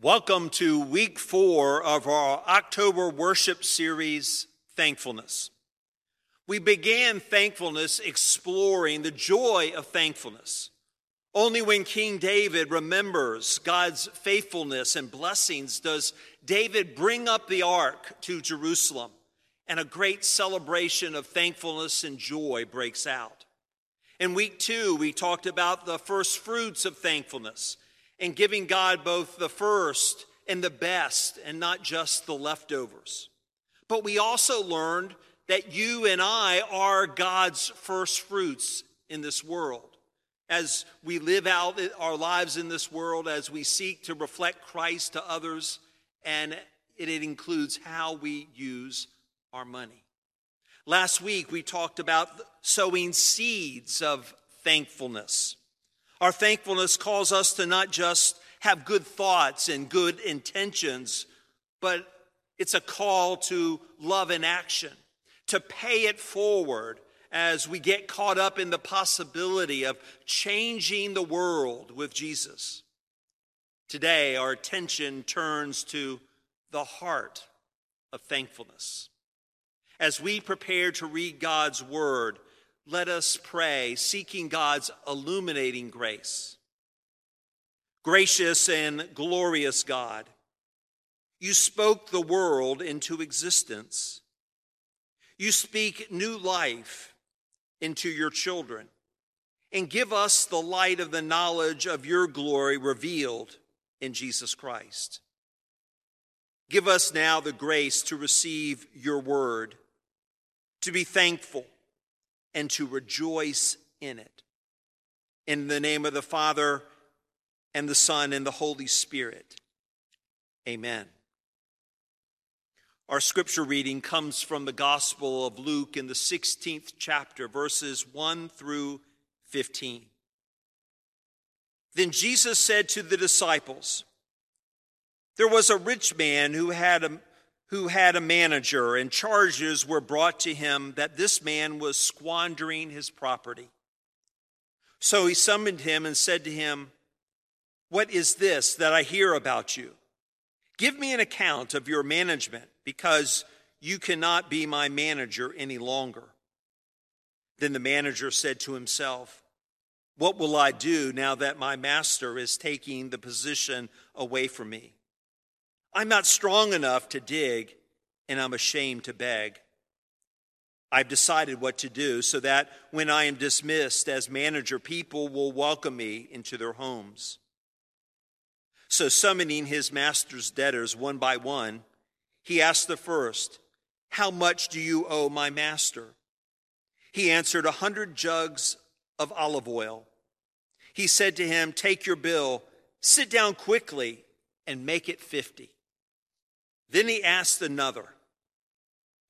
Welcome to week four of our October worship series, Thankfulness. We began thankfulness exploring the joy of thankfulness. Only when King David remembers God's faithfulness and blessings does David bring up the ark to Jerusalem, and a great celebration of thankfulness and joy breaks out. In week two, we talked about the first fruits of thankfulness and giving God both the first and the best and not just the leftovers. But we also learned that you and I are God's first fruits in this world. As we live out our lives in this world, as we seek to reflect Christ to others, and it includes how we use our money. Last week, we talked about sowing seeds of thankfulness. Our thankfulness calls us to not just have good thoughts and good intentions, but it's a call to love in action, to pay it forward as we get caught up in the possibility of changing the world with Jesus. Today, our attention turns to the heart of thankfulness. As we prepare to read God's word, let us pray, seeking God's illuminating grace. Gracious and glorious God, you spoke the world into existence. You speak new life into your children and give us the light of the knowledge of your glory revealed in Jesus Christ. Give us now the grace to receive your word, to be thankful and to rejoice in it. In the name of the Father, and the Son, and the Holy Spirit. Amen. Our scripture reading comes from the Gospel of Luke in the 16th chapter, verses 1 through 15. Then Jesus said to the disciples, There was a rich man who had a who had a manager, and charges were brought to him that this man was squandering his property. So he summoned him and said to him, What is this that I hear about you? Give me an account of your management, because you cannot be my manager any longer. Then the manager said to himself, What will I do now that my master is taking the position away from me? I'm not strong enough to dig, and I'm ashamed to beg. I've decided what to do so that when I am dismissed as manager, people will welcome me into their homes. So, summoning his master's debtors one by one, he asked the first, How much do you owe my master? He answered, A hundred jugs of olive oil. He said to him, Take your bill, sit down quickly, and make it fifty. Then he asked another,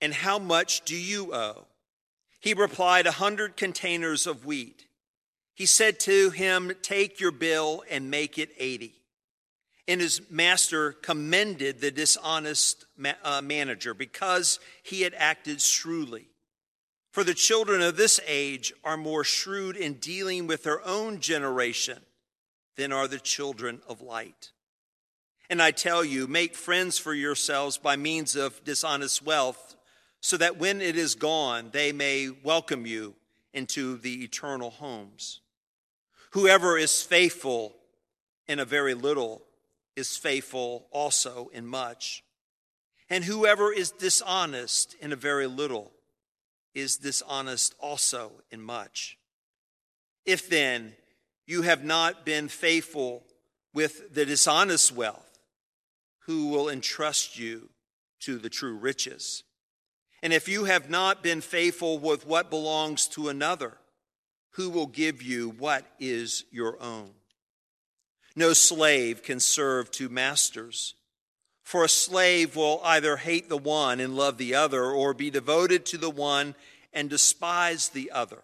And how much do you owe? He replied, A hundred containers of wheat. He said to him, Take your bill and make it eighty. And his master commended the dishonest ma- uh, manager because he had acted shrewdly. For the children of this age are more shrewd in dealing with their own generation than are the children of light. And I tell you, make friends for yourselves by means of dishonest wealth, so that when it is gone, they may welcome you into the eternal homes. Whoever is faithful in a very little is faithful also in much. And whoever is dishonest in a very little is dishonest also in much. If then you have not been faithful with the dishonest wealth, who will entrust you to the true riches. And if you have not been faithful with what belongs to another, who will give you what is your own? No slave can serve two masters. For a slave will either hate the one and love the other, or be devoted to the one and despise the other.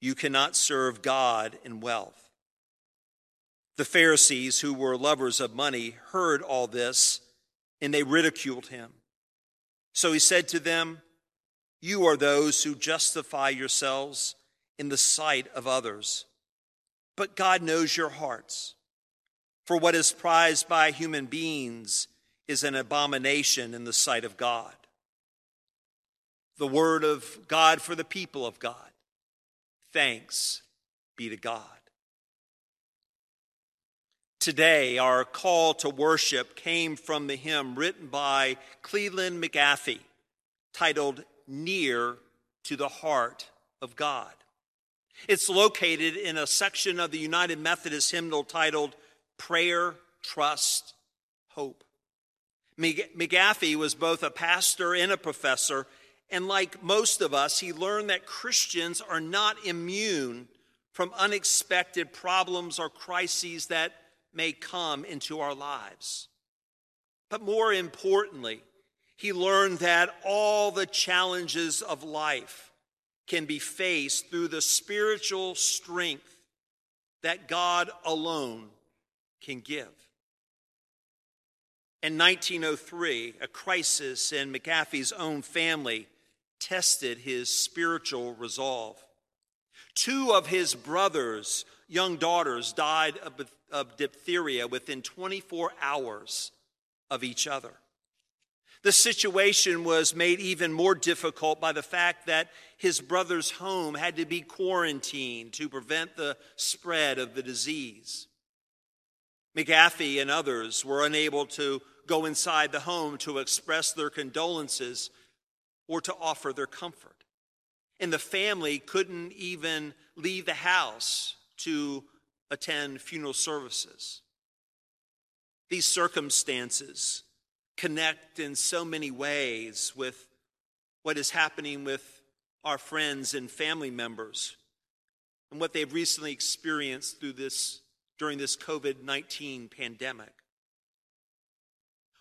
You cannot serve God and wealth. The Pharisees, who were lovers of money, heard all this and they ridiculed him. So he said to them, You are those who justify yourselves in the sight of others, but God knows your hearts. For what is prized by human beings is an abomination in the sight of God. The word of God for the people of God. Thanks be to God. Today, our call to worship came from the hymn written by Cleland McAfee titled Near to the Heart of God. It's located in a section of the United Methodist hymnal titled Prayer, Trust, Hope. McAfee was both a pastor and a professor, and like most of us, he learned that Christians are not immune from unexpected problems or crises that may come into our lives. But more importantly, he learned that all the challenges of life can be faced through the spiritual strength that God alone can give. In 1903, a crisis in McAfee's own family tested his spiritual resolve. Two of his brothers' young daughters died of, diphtheria within 24 hours of each other. The situation was made even more difficult by the fact that his brother's home had to be quarantined to prevent the spread of the disease. McAfee and others were unable to go inside the home to express their condolences or to offer their comfort. And the family couldn't even leave the house to attend funeral services. These circumstances connect in so many ways with what is happening with our friends and family members and what they've recently experienced through this during this COVID 19 pandemic.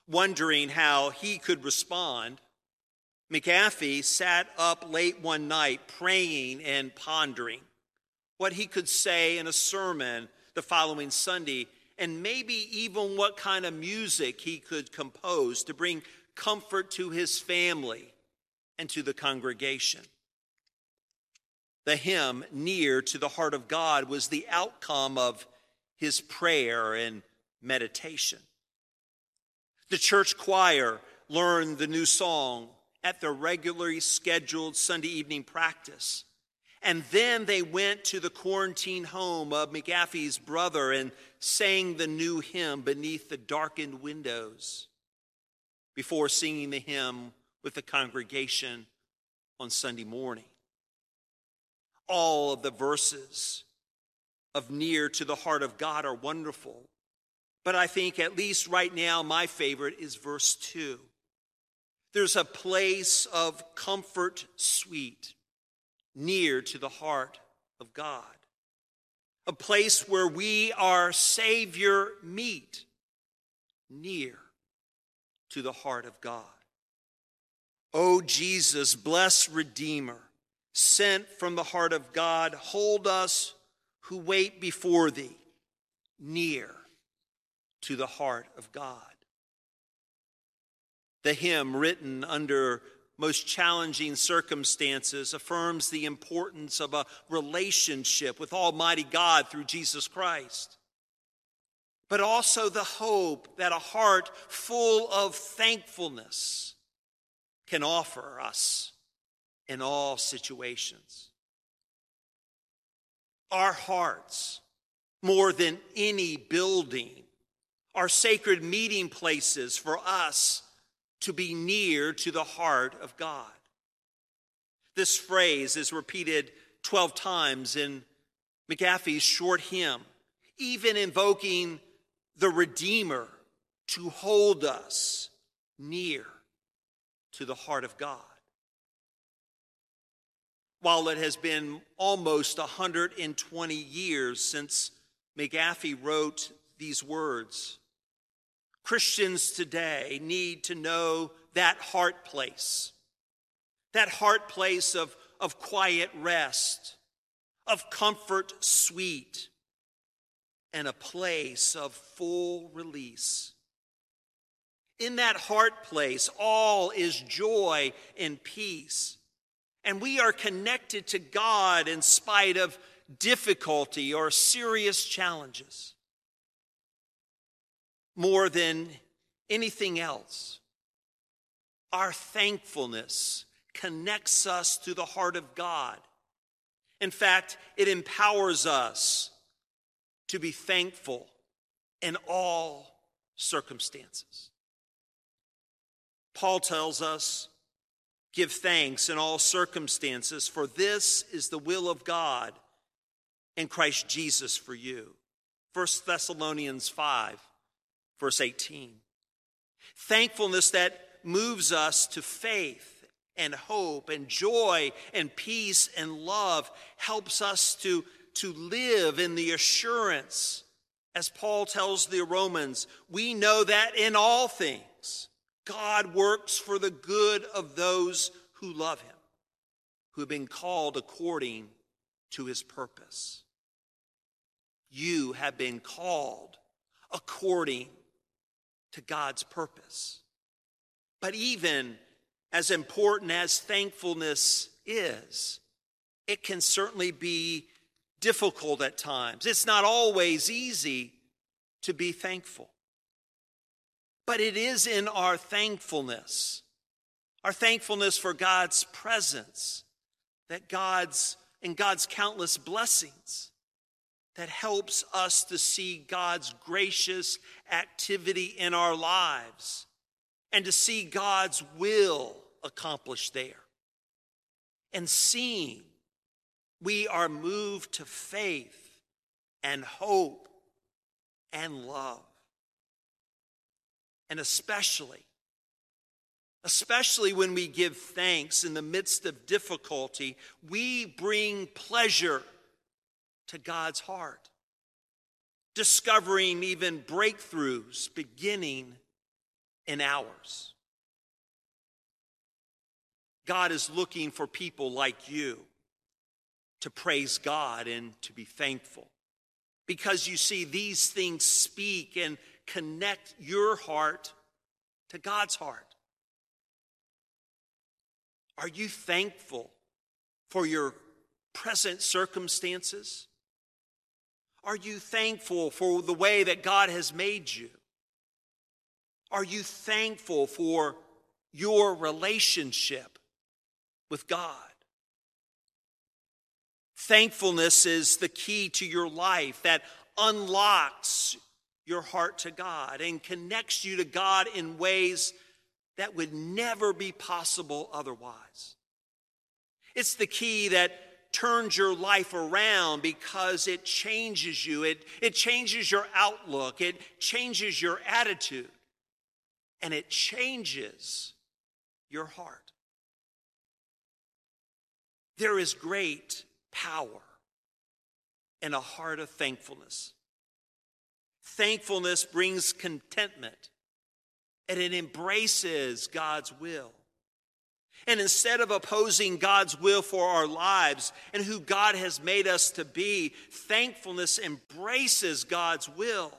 Wondering how he could respond, McAfee sat up late one night praying and pondering what he could say in a sermon the following Sunday, and maybe even what kind of music he could compose to bring comfort to his family and to the congregation. The hymn, Near to the Heart of God, was the outcome of his prayer and meditation. The church choir learned the new song at their regularly scheduled Sunday evening practice. And then they went to the quarantine home of McAfee's brother and sang the new hymn beneath the darkened windows before singing the hymn with the congregation on Sunday morning. All of the verses of near to the heart of God are wonderful. But I think, at least right now, my favorite is verse 2. There's a place of comfort sweet near to the heart of God, a place where we, our Savior, meet near to the heart of God. O Jesus, blessed Redeemer, sent from the heart of God, hold us who wait before thee near to the heart of God. The hymn, written under most challenging circumstances, affirms the importance of a relationship with Almighty God through Jesus Christ, but also the hope that a heart full of thankfulness can offer us in all situations. Our hearts more than any building are sacred meeting places for us to be near to the heart of God. This phrase is repeated 12 times in McAfee's short hymn, even invoking the Redeemer to hold us near to the heart of God while it has been almost 120 years since McAfee wrote these words, Christians today need to know that heart place, that heart place of, of quiet rest, of comfort sweet, and a place of full release. In that heart place, all is joy and peace and we are connected to God in spite of difficulty or serious challenges. More than anything else, our thankfulness connects us to the heart of God. In fact, it empowers us to be thankful in all circumstances. Paul tells us, give thanks in all circumstances, for this is the will of God in Christ Jesus for you. 1 Thessalonians 5, verse 18. Thankfulness that moves us to faith and hope and joy and peace and love helps us to, to live in the assurance, as Paul tells the Romans, we know that in all things God works for the good of those who love him, who have been called according to his purpose. You have been called according to God's purpose. But even as important as thankfulness is, it can certainly be difficult at times. It's not always easy to be thankful. But it is in our thankfulness, our thankfulness for God's presence, that God's and God's countless blessings that helps us to see God's gracious activity in our lives and to see God's will accomplished there. And seeing we are moved to faith and hope and love and especially, especially when we give thanks in the midst of difficulty, we bring pleasure to God's heart, discovering even breakthroughs beginning in ours. God is looking for people like you to praise God and to be thankful. Because you see, these things speak and connect your heart to God's heart? Are you thankful for your present circumstances? Are you thankful for the way that God has made you? Are you thankful for your relationship with God? Thankfulness is the key to your life that unlocks your heart to God and connects you to God in ways that would never be possible otherwise. It's the key that turns your life around because it changes you, it, it changes your outlook, it changes your attitude, and it changes your heart. There is great power in a heart of thankfulness. Thankfulness brings contentment and it embraces God's will. And instead of opposing God's will for our lives and who God has made us to be, thankfulness embraces God's will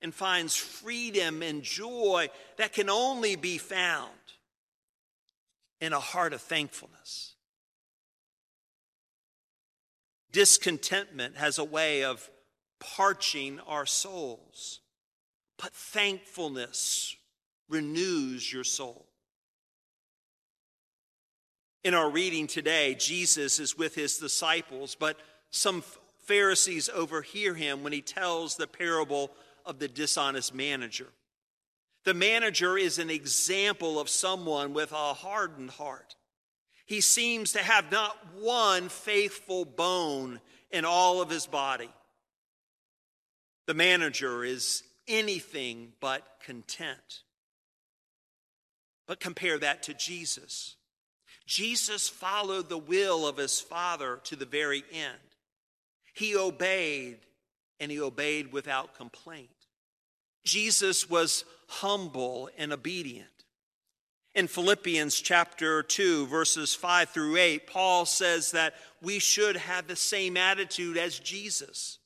and finds freedom and joy that can only be found in a heart of thankfulness. Discontentment has a way of parching our souls. But thankfulness renews your soul. In our reading today, Jesus is with his disciples, but some Pharisees overhear him when he tells the parable of the dishonest manager. The manager is an example of someone with a hardened heart. He seems to have not one faithful bone in all of his body. The manager is anything but content. But compare that to Jesus. Jesus followed the will of his Father to the very end. He obeyed, and he obeyed without complaint. Jesus was humble and obedient. In Philippians chapter 2, verses 5 through 8, Paul says that we should have the same attitude as Jesus.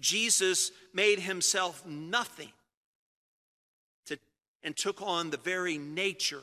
Jesus made himself nothing to, and took on the very nature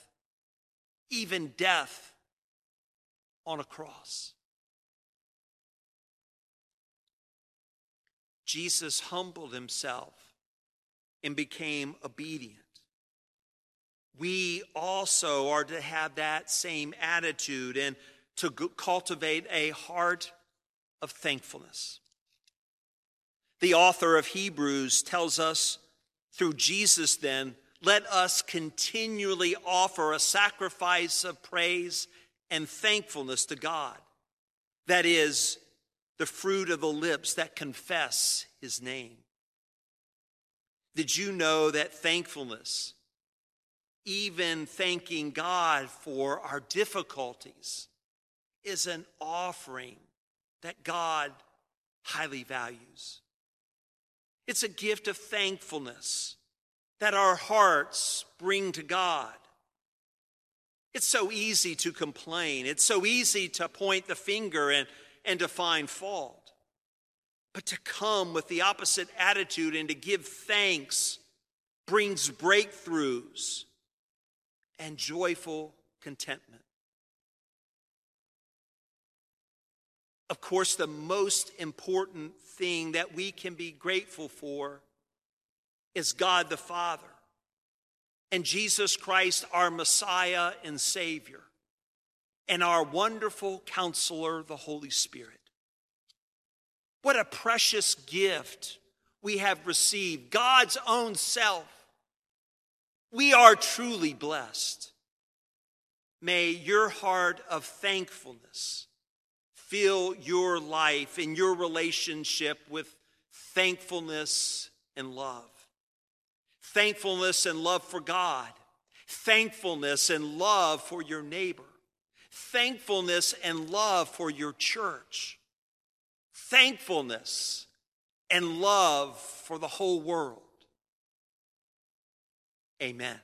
even death on a cross. Jesus humbled himself and became obedient. We also are to have that same attitude and to cultivate a heart of thankfulness. The author of Hebrews tells us through Jesus, then, let us continually offer a sacrifice of praise and thankfulness to God. That is, the fruit of the lips that confess his name. Did you know that thankfulness, even thanking God for our difficulties, is an offering that God highly values? It's a gift of thankfulness that our hearts bring to God. It's so easy to complain. It's so easy to point the finger and and to find fault, but to come with the opposite attitude and to give thanks brings breakthroughs and joyful contentment. Of course, the most important thing that we can be grateful for is God the Father and Jesus Christ, our Messiah and Savior and our wonderful counselor, the Holy Spirit. What a precious gift we have received God's own self. We are truly blessed. May your heart of thankfulness fill your life and your relationship with thankfulness and love. Thankfulness and love for God, thankfulness and love for your neighbor thankfulness and love for your church, thankfulness and love for the whole world. Amen.